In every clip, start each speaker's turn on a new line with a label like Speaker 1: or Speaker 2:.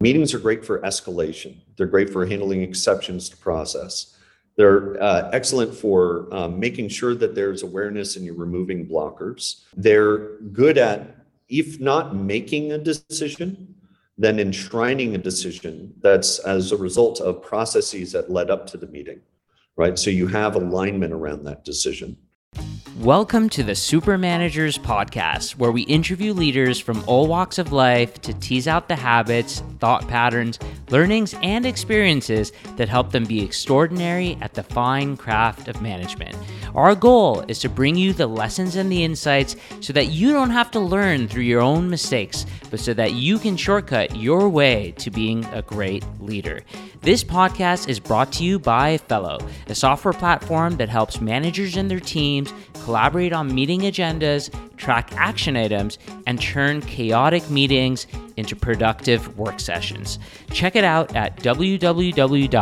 Speaker 1: Meetings are great for escalation. They're great for handling exceptions to process. They're uh, excellent for um, making sure that there's awareness and you're removing blockers. They're good at, if not making a decision, then enshrining a decision that's as a result of processes that led up to the meeting, right? So you have alignment around that decision.
Speaker 2: Welcome to the Super Managers Podcast, where we interview leaders from all walks of life to tease out the habits, thought patterns, learnings, and experiences that help them be extraordinary at the fine craft of management. Our goal is to bring you the lessons and the insights so that you don't have to learn through your own mistakes, but so that you can shortcut your way to being a great leader. This podcast is brought to you by Fellow, a software platform that helps managers and their teams collaborate on meeting agendas, track action items, and turn chaotic meetings into productive work sessions. Check it out at www.fellow.app.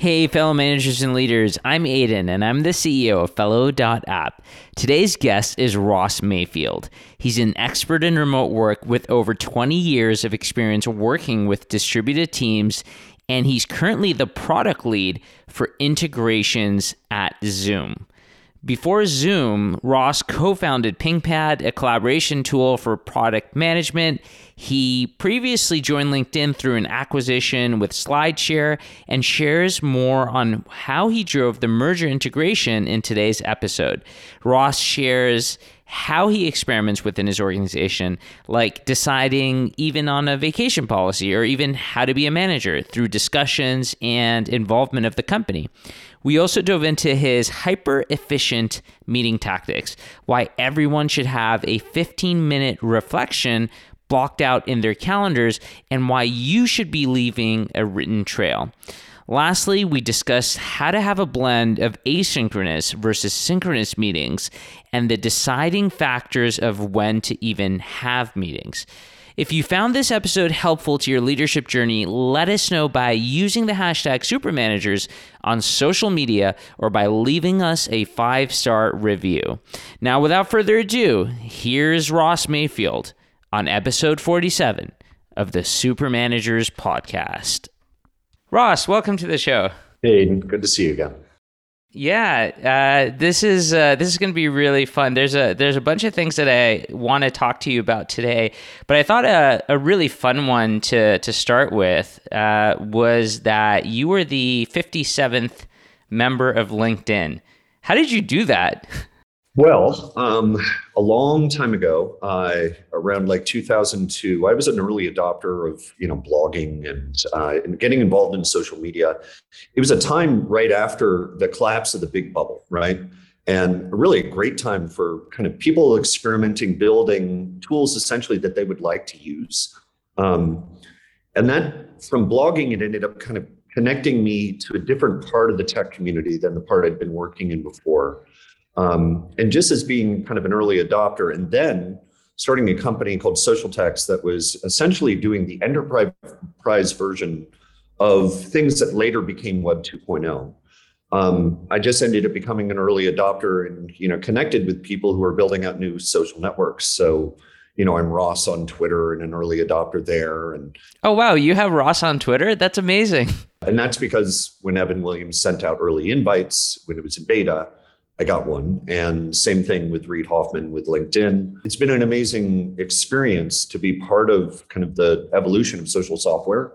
Speaker 2: Hey, fellow managers and leaders, I'm Aydin, and I'm the CEO of Fellow.app. Today's guest is Ross Mayfield. He's an expert in remote work with over 20 years of experience working with distributed teams, and he's currently the product lead for integrations at Zoom. Before Zoom, Ross co founded PingPad, a collaboration tool for product management. He previously joined LinkedIn through an acquisition with SlideShare and shares more on how he drove the merger integration in today's episode. Ross shares how he experiments within his organization, like deciding even on a vacation policy or even how to be a manager through discussions and involvement of the company. We also dove into his hyper efficient meeting tactics, why everyone should have a 15 minute reflection blocked out in their calendars, and why you should be leaving a written trail. Lastly, we discussed how to have a blend of asynchronous versus synchronous meetings and the deciding factors of when to even have meetings. If you found this episode helpful to your leadership journey, let us know by using the hashtag supermanagers on social media or by leaving us a five star review. Now, without further ado, here's Ross Mayfield on episode 47 of the Supermanagers podcast. Ross, welcome to the show.
Speaker 1: Hey, good to see you again.
Speaker 2: Yeah, uh, this is uh, this is going to be really fun. There's a there's a bunch of things that I want to talk to you about today, but I thought a, a really fun one to to start with uh, was that you were the 57th member of LinkedIn. How did you do that?
Speaker 1: Well, um, a long time ago, uh, around like 2002, I was an early adopter of you know blogging and, uh, and getting involved in social media. It was a time right after the collapse of the big bubble, right? And really a great time for kind of people experimenting, building tools essentially that they would like to use. Um, and that from blogging, it ended up kind of connecting me to a different part of the tech community than the part I'd been working in before. Um, and just as being kind of an early adopter, and then starting a company called Socialtext that was essentially doing the enterprise version of things that later became Web 2.0. Um, I just ended up becoming an early adopter and you know connected with people who are building out new social networks. So you know, I'm Ross on Twitter and an early adopter there. And
Speaker 2: oh wow, you have Ross on Twitter? That's amazing.
Speaker 1: And that's because when Evan Williams sent out early invites when it was in beta, I got one. And same thing with Reid Hoffman with LinkedIn. It's been an amazing experience to be part of kind of the evolution of social software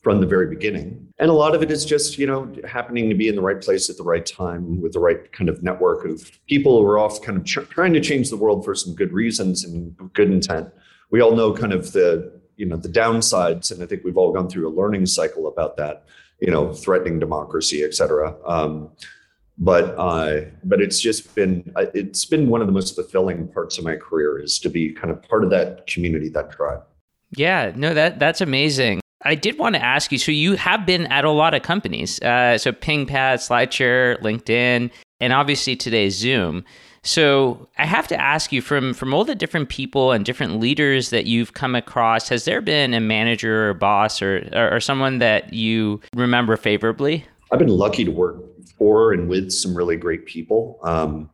Speaker 1: from the very beginning. And a lot of it is just, you know, happening to be in the right place at the right time with the right kind of network of people who are off kind of ch- trying to change the world for some good reasons and good intent. We all know kind of the, you know, the downsides. And I think we've all gone through a learning cycle about that, you know, threatening democracy, et cetera. Um, but uh, but it's just been uh, it's been one of the most fulfilling parts of my career is to be kind of part of that community, that tribe.
Speaker 2: Yeah, no, that that's amazing. I did want to ask you. So you have been at a lot of companies. Uh, so PingPad, SlideShare, LinkedIn, and obviously today Zoom. So I have to ask you from from all the different people and different leaders that you've come across, has there been a manager or boss or or, or someone that you remember favorably?
Speaker 1: I've been lucky to work for and with some really great people. Um,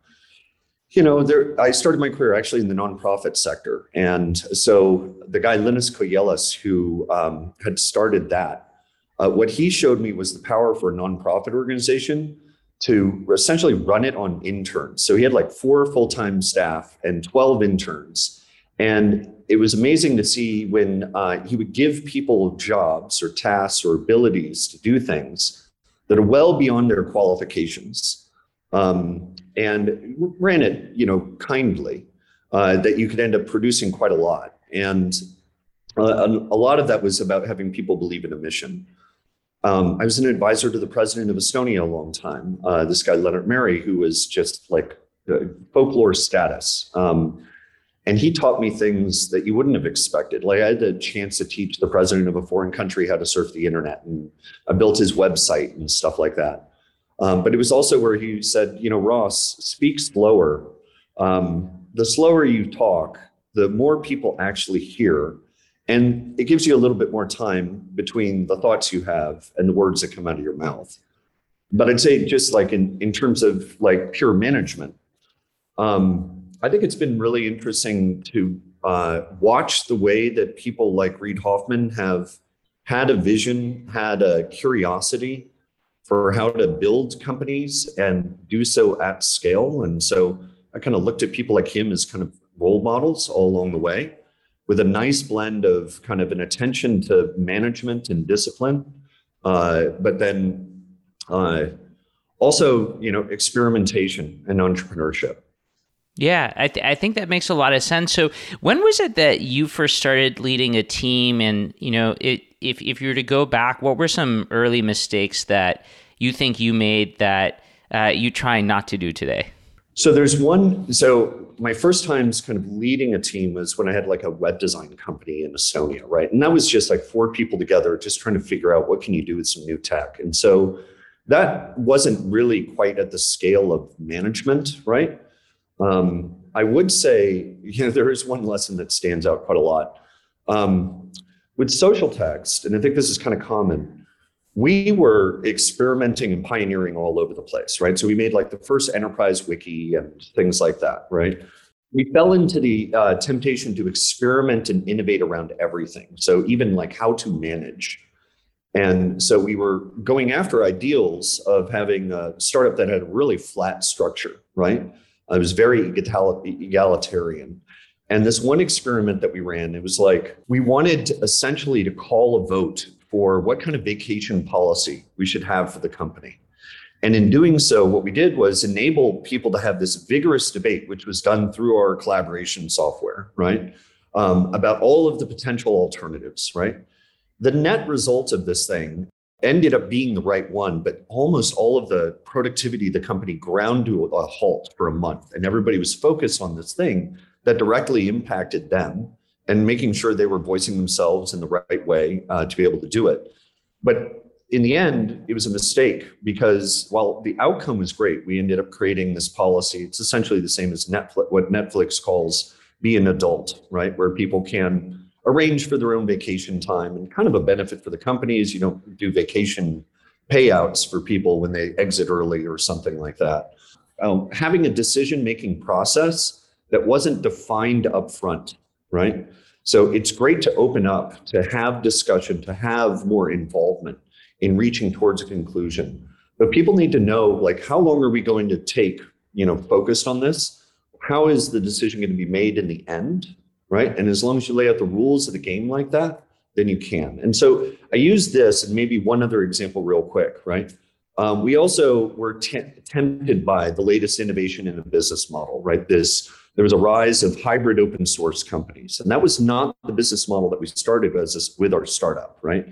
Speaker 1: You know, there, I started my career actually in the nonprofit sector. And so the guy, Linus Koyelis, who um, had started that, uh, what he showed me was the power for a nonprofit organization to essentially run it on interns. So he had like four full time staff and 12 interns. And it was amazing to see when uh, he would give people jobs or tasks or abilities to do things that are well beyond their qualifications. Um, and ran it, you know, kindly, uh, that you could end up producing quite a lot. And uh, a lot of that was about having people believe in a mission. Um, I was an advisor to the president of Estonia a long time. Uh, this guy Lennart Meri, who was just like folklore status, um, and he taught me things that you wouldn't have expected. Like I had the chance to teach the president of a foreign country how to surf the internet, and I built his website and stuff like that. Um, but it was also where he said, you know, Ross, speak slower. Um, the slower you talk, the more people actually hear and it gives you a little bit more time between the thoughts you have and the words that come out of your mouth. But I'd say just like in, in terms of like pure management, um, I think it's been really interesting to uh, watch the way that people like Reid Hoffman have had a vision, had a curiosity for how to build companies and do so at scale. And so I kind of looked at people like him as kind of role models all along the way with a nice blend of kind of an attention to management and discipline, uh, but then uh, also, you know, experimentation and entrepreneurship.
Speaker 2: Yeah, I, th- I think that makes a lot of sense. So, when was it that you first started leading a team? And you know, it, if if you were to go back, what were some early mistakes that you think you made that uh, you try not to do today?
Speaker 1: So there's one. So my first times kind of leading a team was when I had like a web design company in Estonia, right? And that was just like four people together, just trying to figure out what can you do with some new tech. And so that wasn't really quite at the scale of management, right? Um, I would say, you know, there is one lesson that stands out quite a lot. Um, with Socialtext, and I think this is kind of common, we were experimenting and pioneering all over the place, right? So we made like the first enterprise wiki and things like that, right? We fell into the uh, temptation to experiment and innovate around everything. So even like how to manage. And so we were going after ideals of having a startup that had a really flat structure, right? It was very egalitarian. And this one experiment that we ran, it was like we wanted essentially to call a vote for what kind of vacation policy we should have for the company. And in doing so, what we did was enable people to have this vigorous debate, which was done through our collaboration software, right? Um, about all of the potential alternatives, right? The net result of this thing ended up being the right one, but almost all of the productivity of the company ground to a halt for a month. And everybody was focused on this thing that directly impacted them and making sure they were voicing themselves in the right way uh, to be able to do it. But in the end, it was a mistake because while the outcome was great, we ended up creating this policy. It's essentially the same as Netflix, what Netflix calls be an adult, right? Where people can arrange for their own vacation time and kind of a benefit for the company is you don't do vacation payouts for people when they exit early or something like that. Um, having a decision making process that wasn't defined up front right? So it's great to open up, to have discussion, to have more involvement in reaching towards a conclusion. But people need to know like how long are we going to take, you know, focused on this? How is the decision going to be made in the end? Right. And as long as you lay out the rules of the game like that, then you can. And so I use this and maybe one other example real quick, right? Um, we also were tempted by the latest innovation in the business model, right? This there was a rise of hybrid open source companies. And that was not the business model that we started as with our startup, right?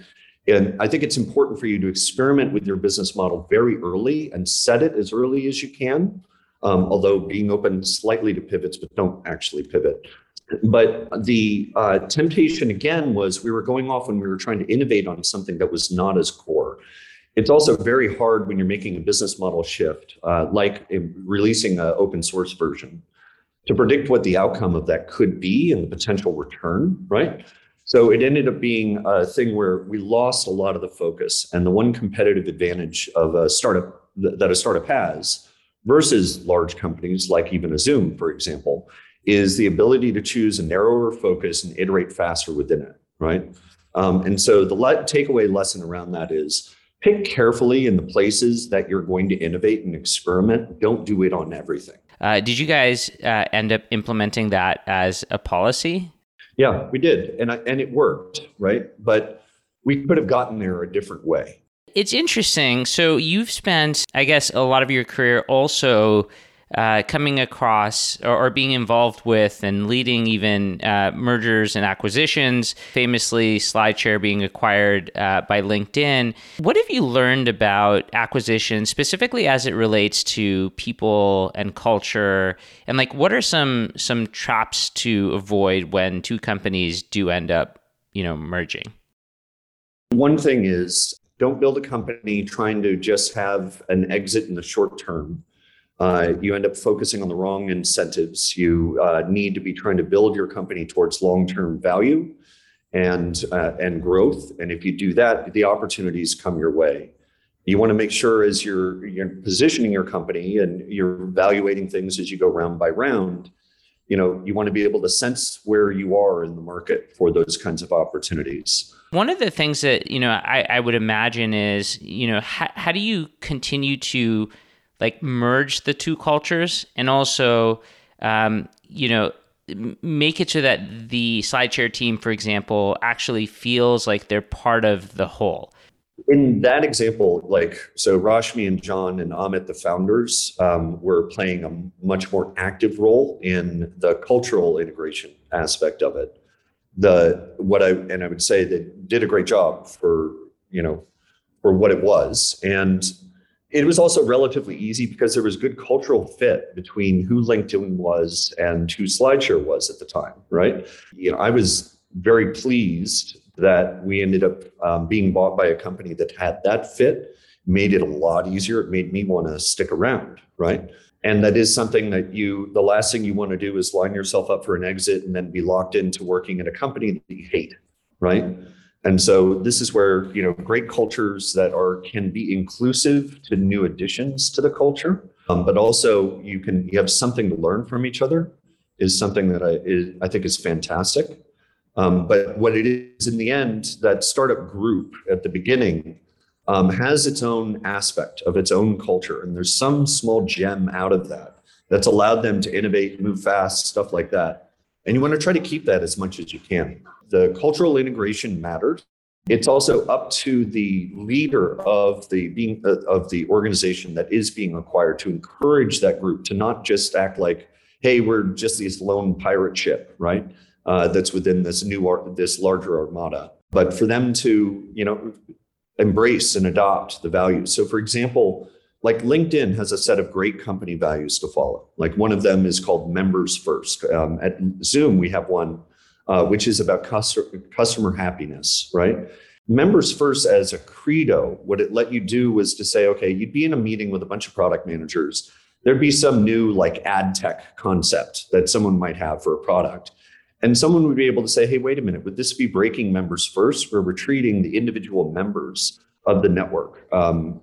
Speaker 1: And I think it's important for you to experiment with your business model very early and set it as early as you can. Um, although being open slightly to pivots, but don't actually pivot. But the uh, temptation again was we were going off when we were trying to innovate on something that was not as core. It's also very hard when you're making a business model shift, uh, like releasing an open source version to predict what the outcome of that could be and the potential return, right? So it ended up being a thing where we lost a lot of the focus. And the one competitive advantage of a startup that a startup has, versus large companies like even a Zoom, for example, is the ability to choose a narrower focus and iterate faster within it, right? Um, and so the le- takeaway lesson around that is pick carefully in the places that you're going to innovate and experiment. Don't do it on everything.
Speaker 2: Uh, did you guys uh, end up implementing that as a policy?
Speaker 1: Yeah, we did, and I, and it worked, right? But we could have gotten there a different way.
Speaker 2: It's interesting. So you've spent, I guess, a lot of your career also uh, coming across or, or, being involved with and leading even uh, mergers and acquisitions, famously SlideShare being acquired uh, by LinkedIn. What have you learned about acquisition, specifically as it relates to people and culture? And like, what are some some traps to avoid when two companies do end up, you know, merging?
Speaker 1: One thing is don't build a company trying to just have an exit in the short term. Uh, you end up focusing on the wrong incentives. You uh, need to be trying to build your company towards long-term value and uh, and growth. And if you do that, the opportunities come your way. You want to make sure as you're you're positioning your company and you're evaluating things as you go round by round. You know, you want to be able to sense where you are in the market for those kinds of opportunities.
Speaker 2: One of the things that you know I, I would imagine is you know how, how do you continue to like merge the two cultures and also um, you know make it so that the SlideShare team, for example, actually feels like they're part of the whole.
Speaker 1: In that example, like so, Rashmi and John and Amit, the founders, um, were playing a much more active role in the cultural integration aspect of it the what I and I would say they did a great job for you know for what it was, and it was also relatively easy because there was good cultural fit between who LinkedIn was and who SlideShare was at the time, right? You know, I was very pleased that we ended up um, being bought by a company that had that fit, made it a lot easier. It made me want to stick around, right? and that is something that you the last thing you want to do is line yourself up for an exit and then be locked into working at a company that you hate right and so this is where you know great cultures that are can be inclusive to new additions to the culture um, but also you can you have something to learn from each other is something that i is, i think is fantastic um, but what it is in the end that startup group at the beginning um, has its own aspect of its own culture. And there's some small gem out of that that's allowed them to innovate, move fast, stuff like that. And you want to try to keep that as much as you can. The cultural integration matters. It's also up to the leader of the being uh, of the organization that is being acquired to encourage that group to not just act like, "Hey, we're just this lone pirate ship," right? Uh, that's within this new this larger armada, but for them to you know embrace and adopt the values. So, for example, like LinkedIn has a set of great company values to follow. Like one of them is called members first. Um, at Zoom, we have one uh, which is about customer, customer happiness, right? Members first as a credo, what it let you do was to say, okay, you'd be in a meeting with a bunch of product managers. There'd be some new like ad tech concept that someone might have for a product. And someone would be able to say, hey, wait a minute, would this be breaking members first? We're retreating the individual members of the network, um,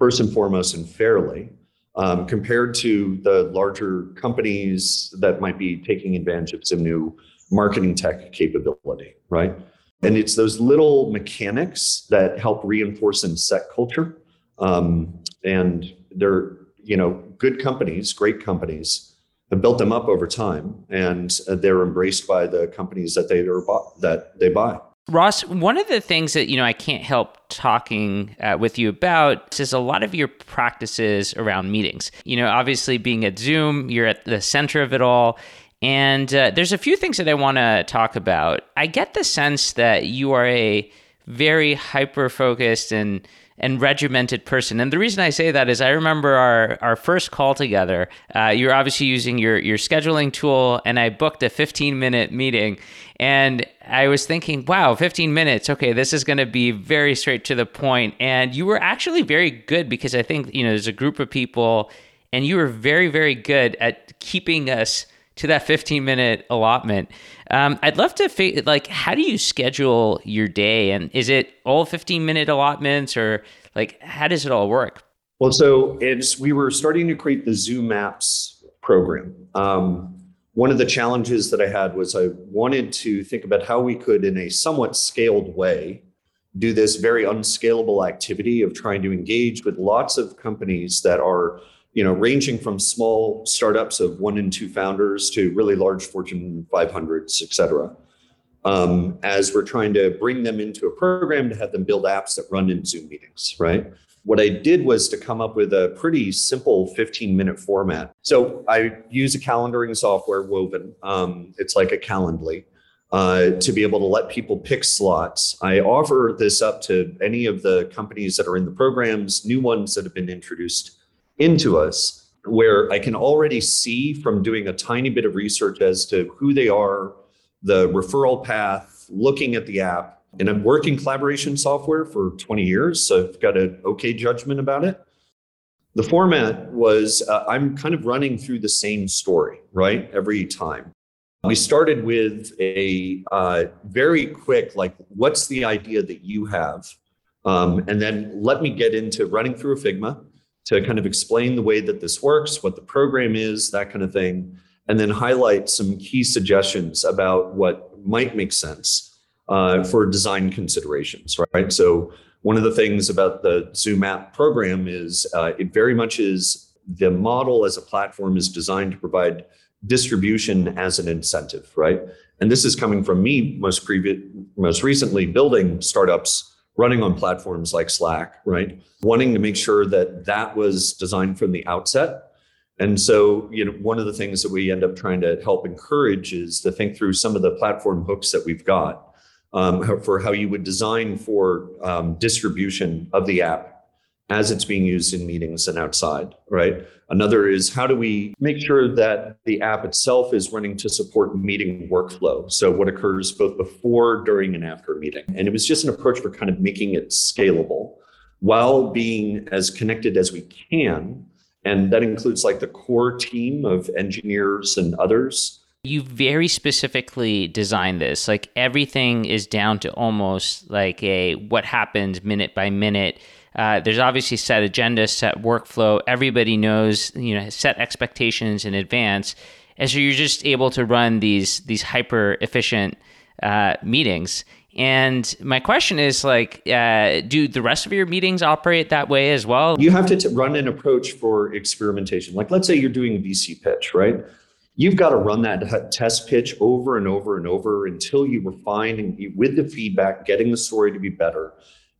Speaker 1: first and foremost and fairly, um, compared to the larger companies that might be taking advantage of some new marketing tech capability, right? And it's those little mechanics that help reinforce and set culture. Um, and they're, you know, good companies, great companies have built them up over time, and uh, they're embraced by the companies that they are that they buy.
Speaker 2: Ross, one of the things that you know I can't help talking uh, with you about is a lot of your practices around meetings. You know, obviously being at Zoom, you're at the center of it all. And uh, there's a few things that I want to talk about. I get the sense that you are a very hyper focused and and regimented person. And the reason I say that is I remember our, our first call together. Uh, you're obviously using your, your scheduling tool, and I booked a 15 minute meeting. And I was thinking, wow, 15 minutes. Okay, this is going to be very straight to the point. And you were actually very good because I think, you know, there's a group of people, and you were very, very good at keeping us to that 15 minute allotment. Um, I'd love to like how do you schedule your day and is it all 15 minute allotments or like how does it all work?
Speaker 1: Well, so it's we were starting to create the Zoom Apps program. Um, one of the challenges that I had was I wanted to think about how we could, in a somewhat scaled way, do this very unscalable activity of trying to engage with lots of companies that are, you know, ranging from small startups of one and two founders to really large Fortune 500s, et cetera. Um, as we're trying to bring them into a program to have them build apps that run in Zoom meetings, right? What I did was to come up with a pretty simple 15 minute format. So I use a calendaring software, Woven. Um, it's like a Calendly. Uh, to be able to let people pick slots. I offer this up to any of the companies that are in the programs, new ones that have been introduced into us, where I can already see from doing a tiny bit of research as to who they are, the referral path, looking at the app. And I'm working collaboration software for 20 years, so I've got an okay judgment about it. The format was uh, I'm kind of running through the same story, right? Every time. We started with a uh, very quick, like, what's the idea that you have? Um, and then let me get into running through a Figma to kind of explain the way that this works, what the program is, that kind of thing, and then highlight some key suggestions about what might make sense uh, for design considerations, right? So, one of the things about the Zoom app program is uh, it very much is the model as a platform is designed to provide distribution as an incentive, right? And this is coming from me most most recently building startups running on platforms like Slack, right? Wanting to make sure that that was designed from the outset. And so, you know, one of the things that we end up trying to help encourage is to think through some of the platform hooks that we've got um, for how you would design for um, distribution of the app as it's being used in meetings and outside, right? Another is how do we make sure that the app itself is running to support meeting workflow? So, what occurs both before, during, and after a meeting. And it was just an approach for kind of making it scalable while being as connected as we can. And that includes like the core team of engineers and others.
Speaker 2: You very specifically designed this. Like everything is down to almost like a what happens minute by minute uh, there's obviously set agenda, set workflow. Everybody knows, you know, set expectations in advance, and so you're just able to run these these hyper efficient uh, meetings. And my question is like, uh, do the rest of your meetings operate that way as well?
Speaker 1: You have to t- run an approach for experimentation. Like, let's say you're doing a VC pitch, right? You've got to run that test pitch over and over and over until you refine and with the feedback, getting the story to be better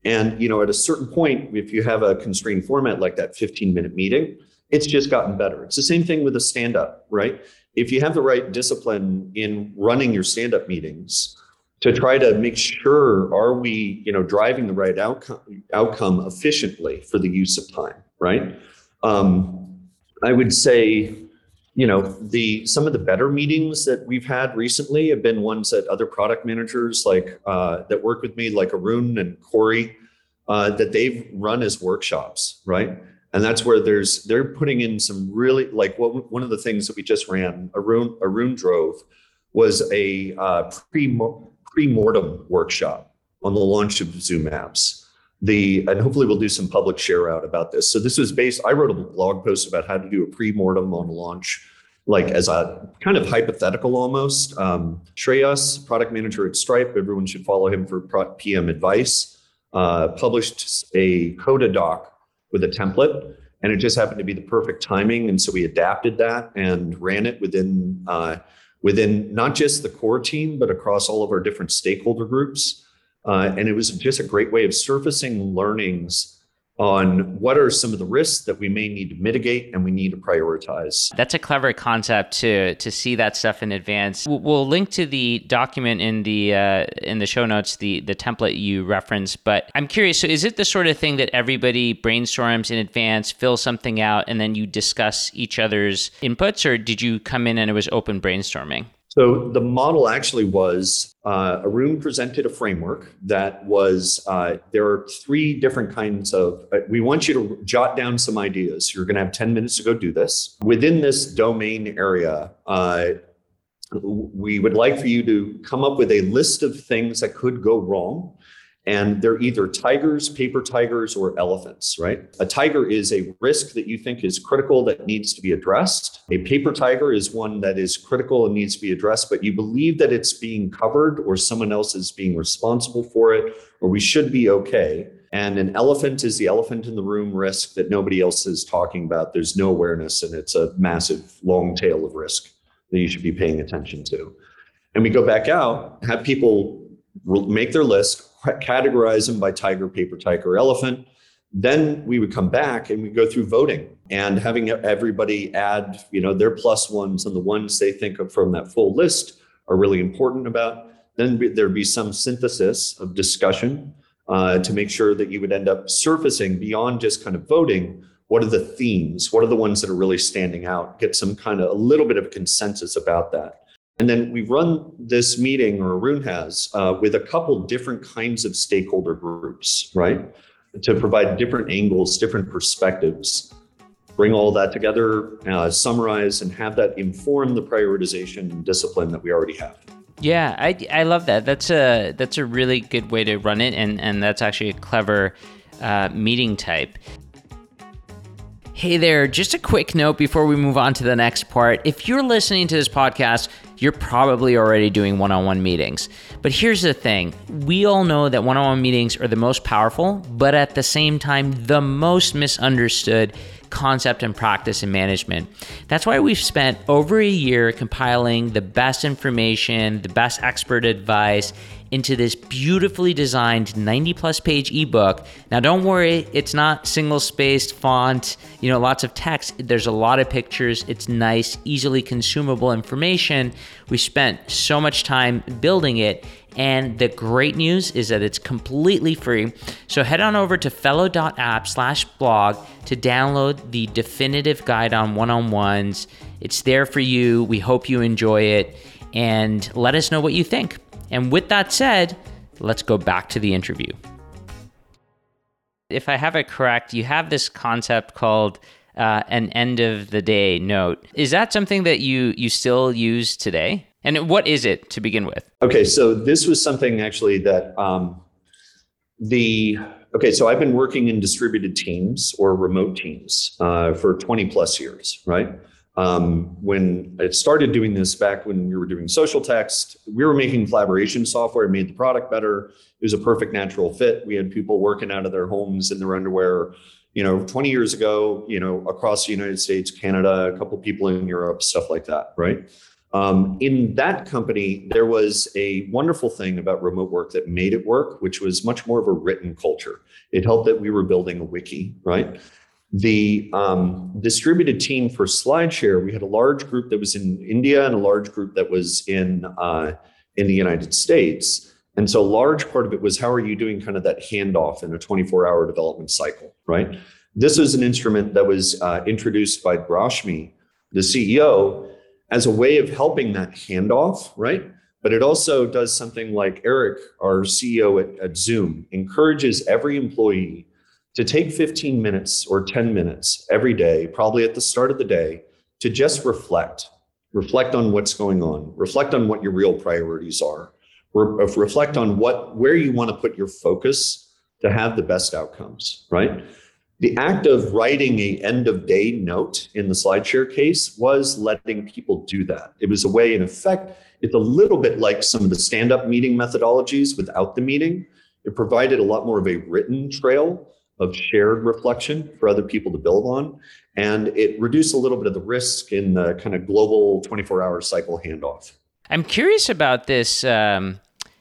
Speaker 1: and you know, at a certain point, if you have a constrained format like that 15 minute meeting, it's just gotten better. It's the same thing with a stand up, right? If you have the right discipline in running your stand up meetings to try to make sure are we, you know, driving the right outcome outcome efficiently for the use of time, right? Um, I would say you know the some of the better meetings that we've had recently have been ones that other product managers like uh, that work with me like arun and corey uh, that they've run as workshops right? And that's where there's they're putting in some really like what one of the things that we just ran arun arun drove was a uh, pre pre-mortem workshop on the launch of zoom apps the and hopefully we'll do some public share out about this. So this was based. I wrote a blog post about how to do a pre-mortem on launch, like as a kind of hypothetical almost. Um, Shreyas, product manager at Stripe, everyone should follow him for PM advice. Uh, published a Coda doc with a template, and it just happened to be the perfect timing, and so we adapted that and ran it within uh, within not just the core team, but across all of our different stakeholder groups. Uh, and it was just a great way of surfacing learnings on what are some of the risks that we may need to mitigate and we need to prioritize.
Speaker 2: That's a clever concept to to see that stuff in advance. We'll link to the document in the uh, in the show notes, the the template you referenced. But I'm curious. So, is it the sort of thing that everybody brainstorms in advance, fills something out, and then you discuss each other's inputs, or did you come in and it was open brainstorming?
Speaker 1: So the model actually was uh, Arun presented a framework that was uh, there are three different kinds of. Uh, we want you to jot down some ideas. You're going to have 10 minutes to go do this. Within this domain area, uh, we would like for you to come up with a list of things that could go wrong And they're either tigers, paper tigers, or elephants, right? A tiger is a risk that you think is critical that needs to be addressed. A paper tiger is one that is critical and needs to be addressed, but you believe that it's being covered or someone else is being responsible for it, or we should be okay. And an elephant is the elephant in the room risk that nobody else is talking about. There's no awareness, and it's a massive long tail of risk that you should be paying attention to. And we go back out, have people make their list, categorize them by tiger, paper tiger, elephant. Then we would come back and we go through voting and having everybody add, you know, their plus ones and the ones they think of from that full list are really important about. Then there'd be some synthesis of discussion uh, to make sure that you would end up surfacing beyond just kind of voting. What are the themes? What are the ones that are really standing out? Get some kind of a little bit of consensus about that. And then we run this meeting, or Arun has, uh, with a couple different kinds of stakeholder groups, right? To provide different angles, different perspectives, bring all that together, uh, summarize, and have that inform the prioritization and discipline that we already have.
Speaker 2: Yeah, I, I love that. That's a that's a really good way to run it, and and that's actually a clever uh, meeting type. Hey there, just a quick note before we move on to the next part. If you're listening to this podcast, you're probably already doing one on one meetings. But here's the thing we all know that one on one meetings are the most powerful, but at the same time, the most misunderstood concept and practice in management. That's why we've spent over a year compiling the best information, the best expert advice into this beautifully designed 90 plus page ebook. Now, don't worry, it's not single spaced font, you know, lots of text. There's a lot of pictures. It's nice, easily consumable information. We spent so much time building it. And the great news is that it's completely free. So head on over to fellow.app slash blog to download the definitive guide on one on ones. It's there for you. We hope you enjoy it and let us know what you think. And with that said, let's go back to the interview. If I have it correct, you have this concept called uh, an end of the day note. Is that something that you you still use today? And what is it to begin with?
Speaker 1: Okay, so this was something actually that um, the okay. So I've been working in distributed teams or remote teams uh, for 20 plus years, right? Um, when I started doing this back when we were doing Socialtext, we were making collaboration software, made the product better. It was a perfect natural fit. We had people working out of their homes in their underwear. You know, 20 years ago, you know, across the United States, Canada, a couple people in Europe, stuff like that, right? Um, in that company, there was a wonderful thing about remote work that made it work, which was much more of a written culture. It helped that we were building a wiki, right? The um, distributed team for SlideShare, we had a large group that was in India and a large group that was in uh, in the United States. And so, a large part of it was how are you doing kind of that handoff in a 24 hour development cycle, right? This was an instrument that was uh, introduced by Rashmi, the CEO, as a way of helping that handoff, right? But it also does something like Eric, our CEO at, at Zoom, encourages every employee to take 15 minutes or 10 minutes every day, probably at the start of the day, to just reflect. Reflect on what's going on. Reflect on what your real priorities are. Re- uh, reflect on what where you want to put your focus to have the best outcomes, right? The act of writing a end of day note in the SlideShare case was letting people do that. It was a way, in effect, it's a little bit like some of the stand up meeting methodologies without the meeting. It provided a lot more of a written trail of shared reflection for other people to build on. And it reduced a little bit of the risk in the kind of global 24 hour cycle handoff.
Speaker 2: I'm curious about this. Um,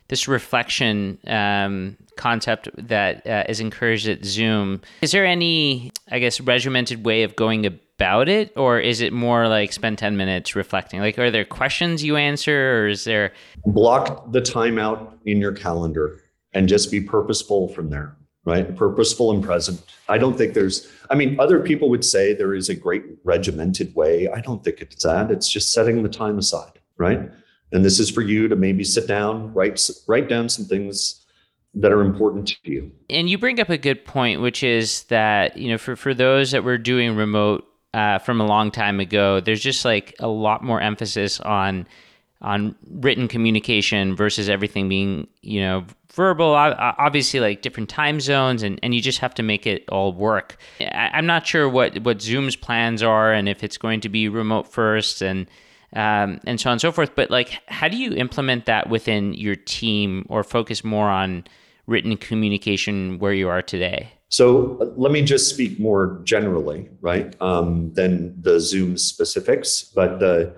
Speaker 2: this reflection um, concept that uh, is encouraged at Zoom. Is there any, I guess, regimented way of going about it, or is it more like spend 10 minutes reflecting? Like, are there questions you answer, or is there.
Speaker 1: Block the time out in your calendar and just be purposeful from there, right? Purposeful and present. I don't think there's, I mean, other people would say there is a great regimented way. I don't think it's that. It's just setting the time aside, right? And this is for you to maybe sit down, write write down some things that are important to you.
Speaker 2: And you bring up a good point, which is that, you know, for, for those that were doing remote uh, from a long time ago, there's just like a lot more emphasis on on written communication versus everything being you know verbal obviously like different time zones and, and you just have to make it all work I, am not sure what what zoom's plans are and if it's going to be remote first and um, and so on and so forth but like how do you implement that within your team or focus more on written communication where you are today
Speaker 1: so let me just speak more generally, right, um, than the Zoom specifics. But the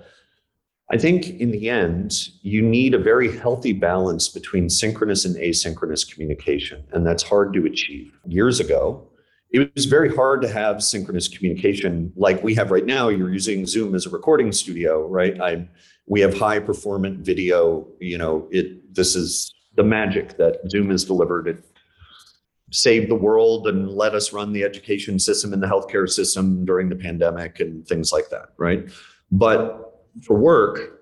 Speaker 1: I think in the end, you need a very healthy balance between synchronous and asynchronous communication, and that's hard to achieve. Years ago, it was very hard to have synchronous communication like we have right now. You're using Zoom as a recording studio, right? I we have high performant video. You know, it this is the magic that Zoom has delivered. It saved the world and let us run the education system and the healthcare system during the pandemic and things like that, right? But for work,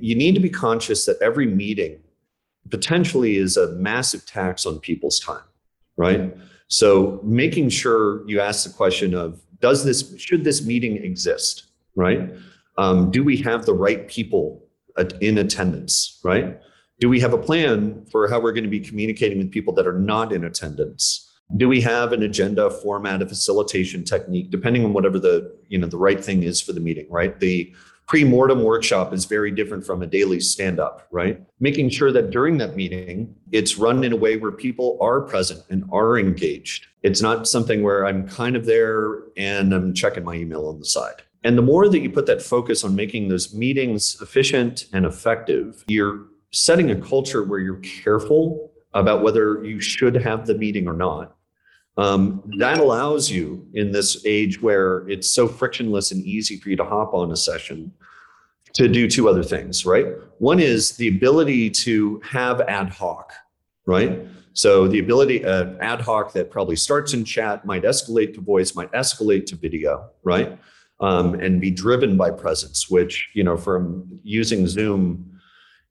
Speaker 1: you need to be conscious that every meeting potentially is a massive tax on people's time, right? So making sure you ask the question of does this should this meeting exist, right? Um, do we have the right people in attendance, right? Do we have a plan for how we're going to be communicating with people that are not in attendance? Do we have an agenda, format, a facilitation technique, depending on whatever the you know the right thing is for the meeting, right? The pre-mortem workshop is very different from a daily stand-up right? Making sure that during that meeting it's run in a way where people are present and are engaged. It's not something where i'm kind of there and i'm checking my email on the side. And the more that you put that focus on making those meetings efficient and effective you're setting a culture where you're careful about whether you should have the meeting or not um, that allows you in this age where it's so frictionless and easy for you to hop on a session to do two other things, right? One is the ability to have ad hoc, right? So the ability uh, ad hoc that probably starts in chat might escalate to voice, might escalate to video, right? Um, and be driven by presence, which you know from using Zoom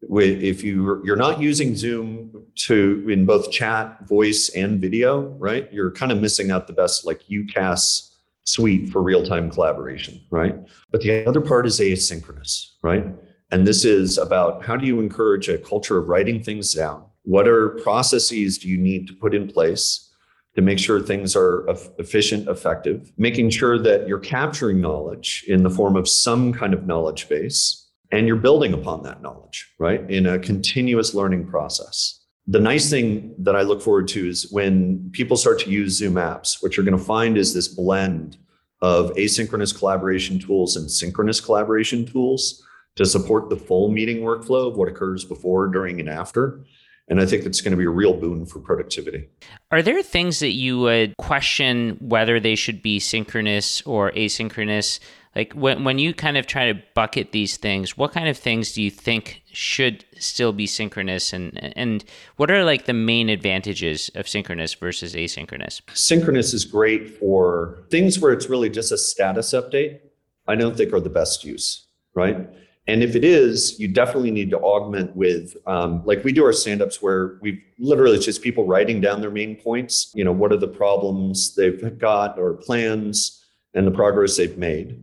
Speaker 1: if you you're not using zoom to in both chat voice and video right? You're kind of missing out the best like UCaaS suite for real-time collaboration right? But the other part is asynchronous right? And this is about how do you encourage a culture of writing things down? What are processes do you need to put in place to make sure things are efficient effective? Making sure that you're capturing knowledge in the form of some kind of knowledge base and you're building upon that knowledge, right? In a continuous learning process. The nice thing that I look forward to is when people start to use Zoom apps, what you're going to find is this blend of asynchronous collaboration tools and synchronous collaboration tools to support the full meeting workflow of what occurs before, during, and after. And I think that's going to be a real boon for productivity.
Speaker 2: Are there things that you would question whether they should be synchronous or asynchronous? Like when when you kind of try to bucket these things what kind of things do you think should still be synchronous? And and what are like the main advantages of synchronous versus asynchronous?
Speaker 1: Synchronous is great for things where it's really just a status update i don't think are the best use right? And if it is you definitely need to augment with um, like we do our stand-ups where we literally it's just people writing down their main points you know what are the problems they've got or plans and the progress they've made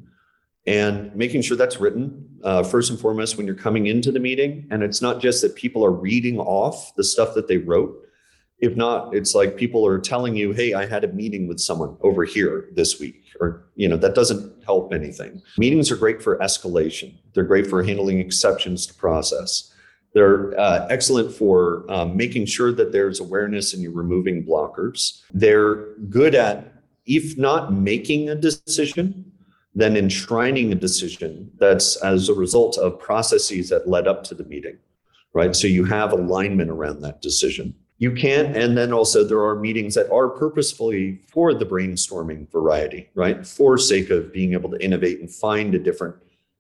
Speaker 1: and making sure that's written uh, first and foremost when you're coming into the meeting. And it's not just that people are reading off the stuff that they wrote. If not, it's like people are telling you, "Hey, I had a meeting with someone over here this week," or you know that doesn't help anything. Meetings are great for escalation. They're great for handling exceptions to process. They're uh, excellent for um, making sure that there's awareness and you're removing blockers. They're good at, if not making a decision, then enshrining a decision that's as a result of processes that led up to the meeting, right? So you have alignment around that decision. You can't, and then also there are meetings that are purposefully for the brainstorming variety, right? For sake of being able to innovate and find a different,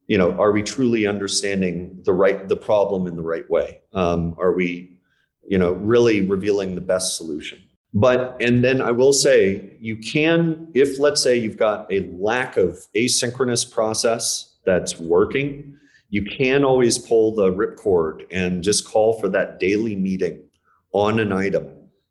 Speaker 1: you know, are we truly understanding the right, the problem in the right way? Um, are we, you know, really revealing the best solution? But, and then I will say, you can, if let's say you've got a lack of asynchronous process that's working, you can always pull the ripcord and just call for that daily meeting on an item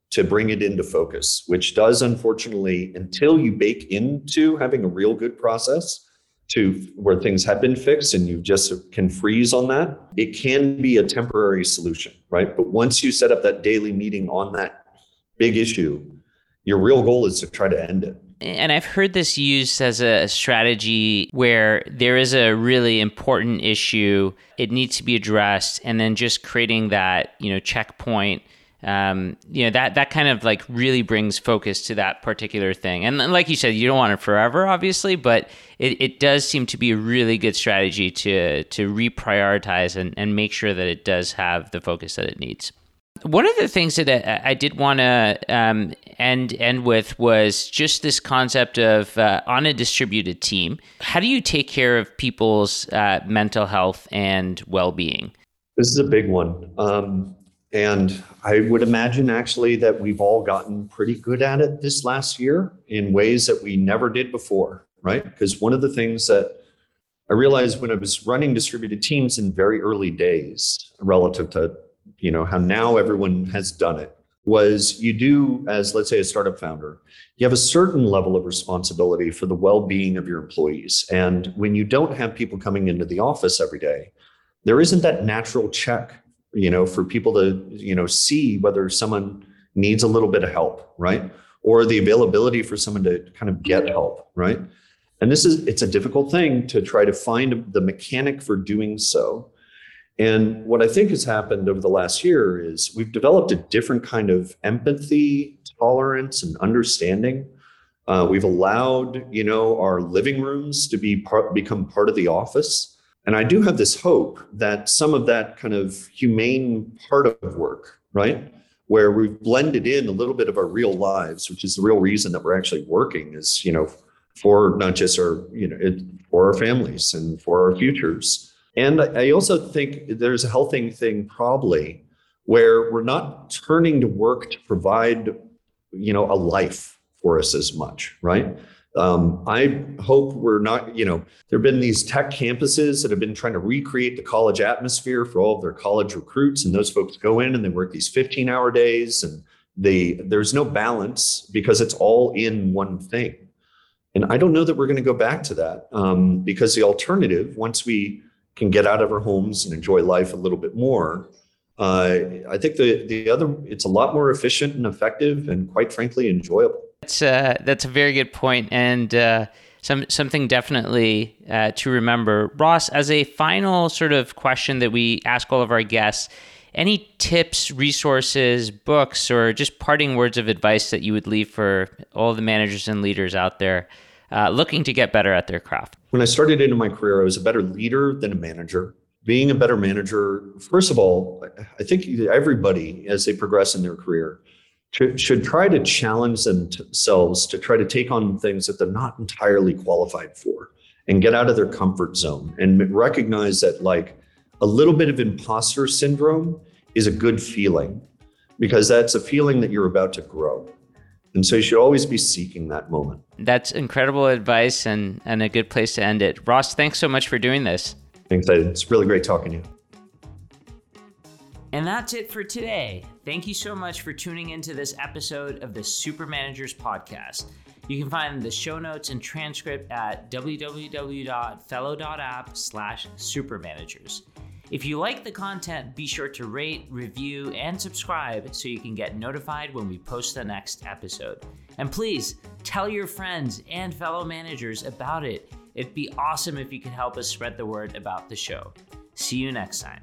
Speaker 1: to bring it into focus, which does unfortunately, until you bake into having a real good process, to where things have been fixed and you just can freeze on that, it can be a temporary solution, right? But once you set up that daily meeting on that big issue, your real goal is to try to end it.
Speaker 2: And I've heard this used as a strategy where there is a really important issue, it needs to be addressed, and then just creating that, you know, checkpoint um, you know that that kind of like really brings focus to that particular thing. And like you said, you don't want it forever, obviously, but it, it does seem to be a really good strategy to to reprioritize and, and make sure that it does have the focus that it needs. One of the things that I did want to um, end end with was just this concept of uh, on a distributed team. How do you take care of people's uh, mental health and well being?
Speaker 1: This is a big one. Um, and I would imagine actually that we've all gotten pretty good at it this last year in ways that we never did before, right? Because one of the things that I realized when I was running distributed teams in very early days relative to, you know, how now everyone has done it was you do as let's say a startup founder you have a certain level of responsibility for the well-being of your employees and when you don't have people coming into the office every day there isn't that natural check you know, for people to, you know, see whether someone needs a little bit of help, right? Or the availability for someone to kind of get help, right? And this is, it's a difficult thing to try to find the mechanic for doing so. And what I think has happened over the last year is we've developed a different kind of empathy, tolerance, and understanding. Uh, we've allowed, you know, our living rooms to be part, become part of the office. And I do have this hope that some of that kind of humane part of work, right, where we've blended in a little bit of our real lives, which is the real reason that we're actually working, is you know for not just our you know it, for our families and for our futures. And I also think there's a healthy thing probably where we're not turning to work to provide you know a life for us as much, right? Um, I hope we're not, you know, there have been these tech campuses that have been trying to recreate the college atmosphere for all of their college recruits. And those folks go in and they work these 15 hour days and they, there's no balance because it's all in one thing. And I don't know that we're going to go back to that um, because the alternative, once we can get out of our homes and enjoy life a little bit more, uh, I think the the other it's a lot more efficient and effective and quite frankly enjoyable.
Speaker 2: That's uh, that's a very good point, and uh, some something definitely uh, to remember. Ross, as a final sort of question that we ask all of our guests, any tips, resources, books, or just parting words of advice that you would leave for all the managers and leaders out there uh, looking to get better at their craft?
Speaker 1: When I started into my career, I was a better leader than a manager. Being a better manager, first of all, I think everybody, as they progress in their career, should try to challenge themselves to try to take on things that they're not entirely qualified for and get out of their comfort zone and recognize that like a little bit of imposter syndrome is a good feeling because that's a feeling that you're about to grow. And so you should always be seeking that moment.
Speaker 2: That's incredible advice and, and a good place to end it. Ross, thanks so much for doing this.
Speaker 1: Thanks. It's really great talking to you.
Speaker 2: And that's it for today. Thank you so much for tuning into this episode of the Super Managers Podcast. You can find the show notes and transcript at www.fellow.app slash supermanagers. If you like the content, be sure to rate, review, and subscribe so you can get notified when we post the next episode. And please tell your friends and fellow managers about it. It'd be awesome if you could help us spread the word about the show. See you next time.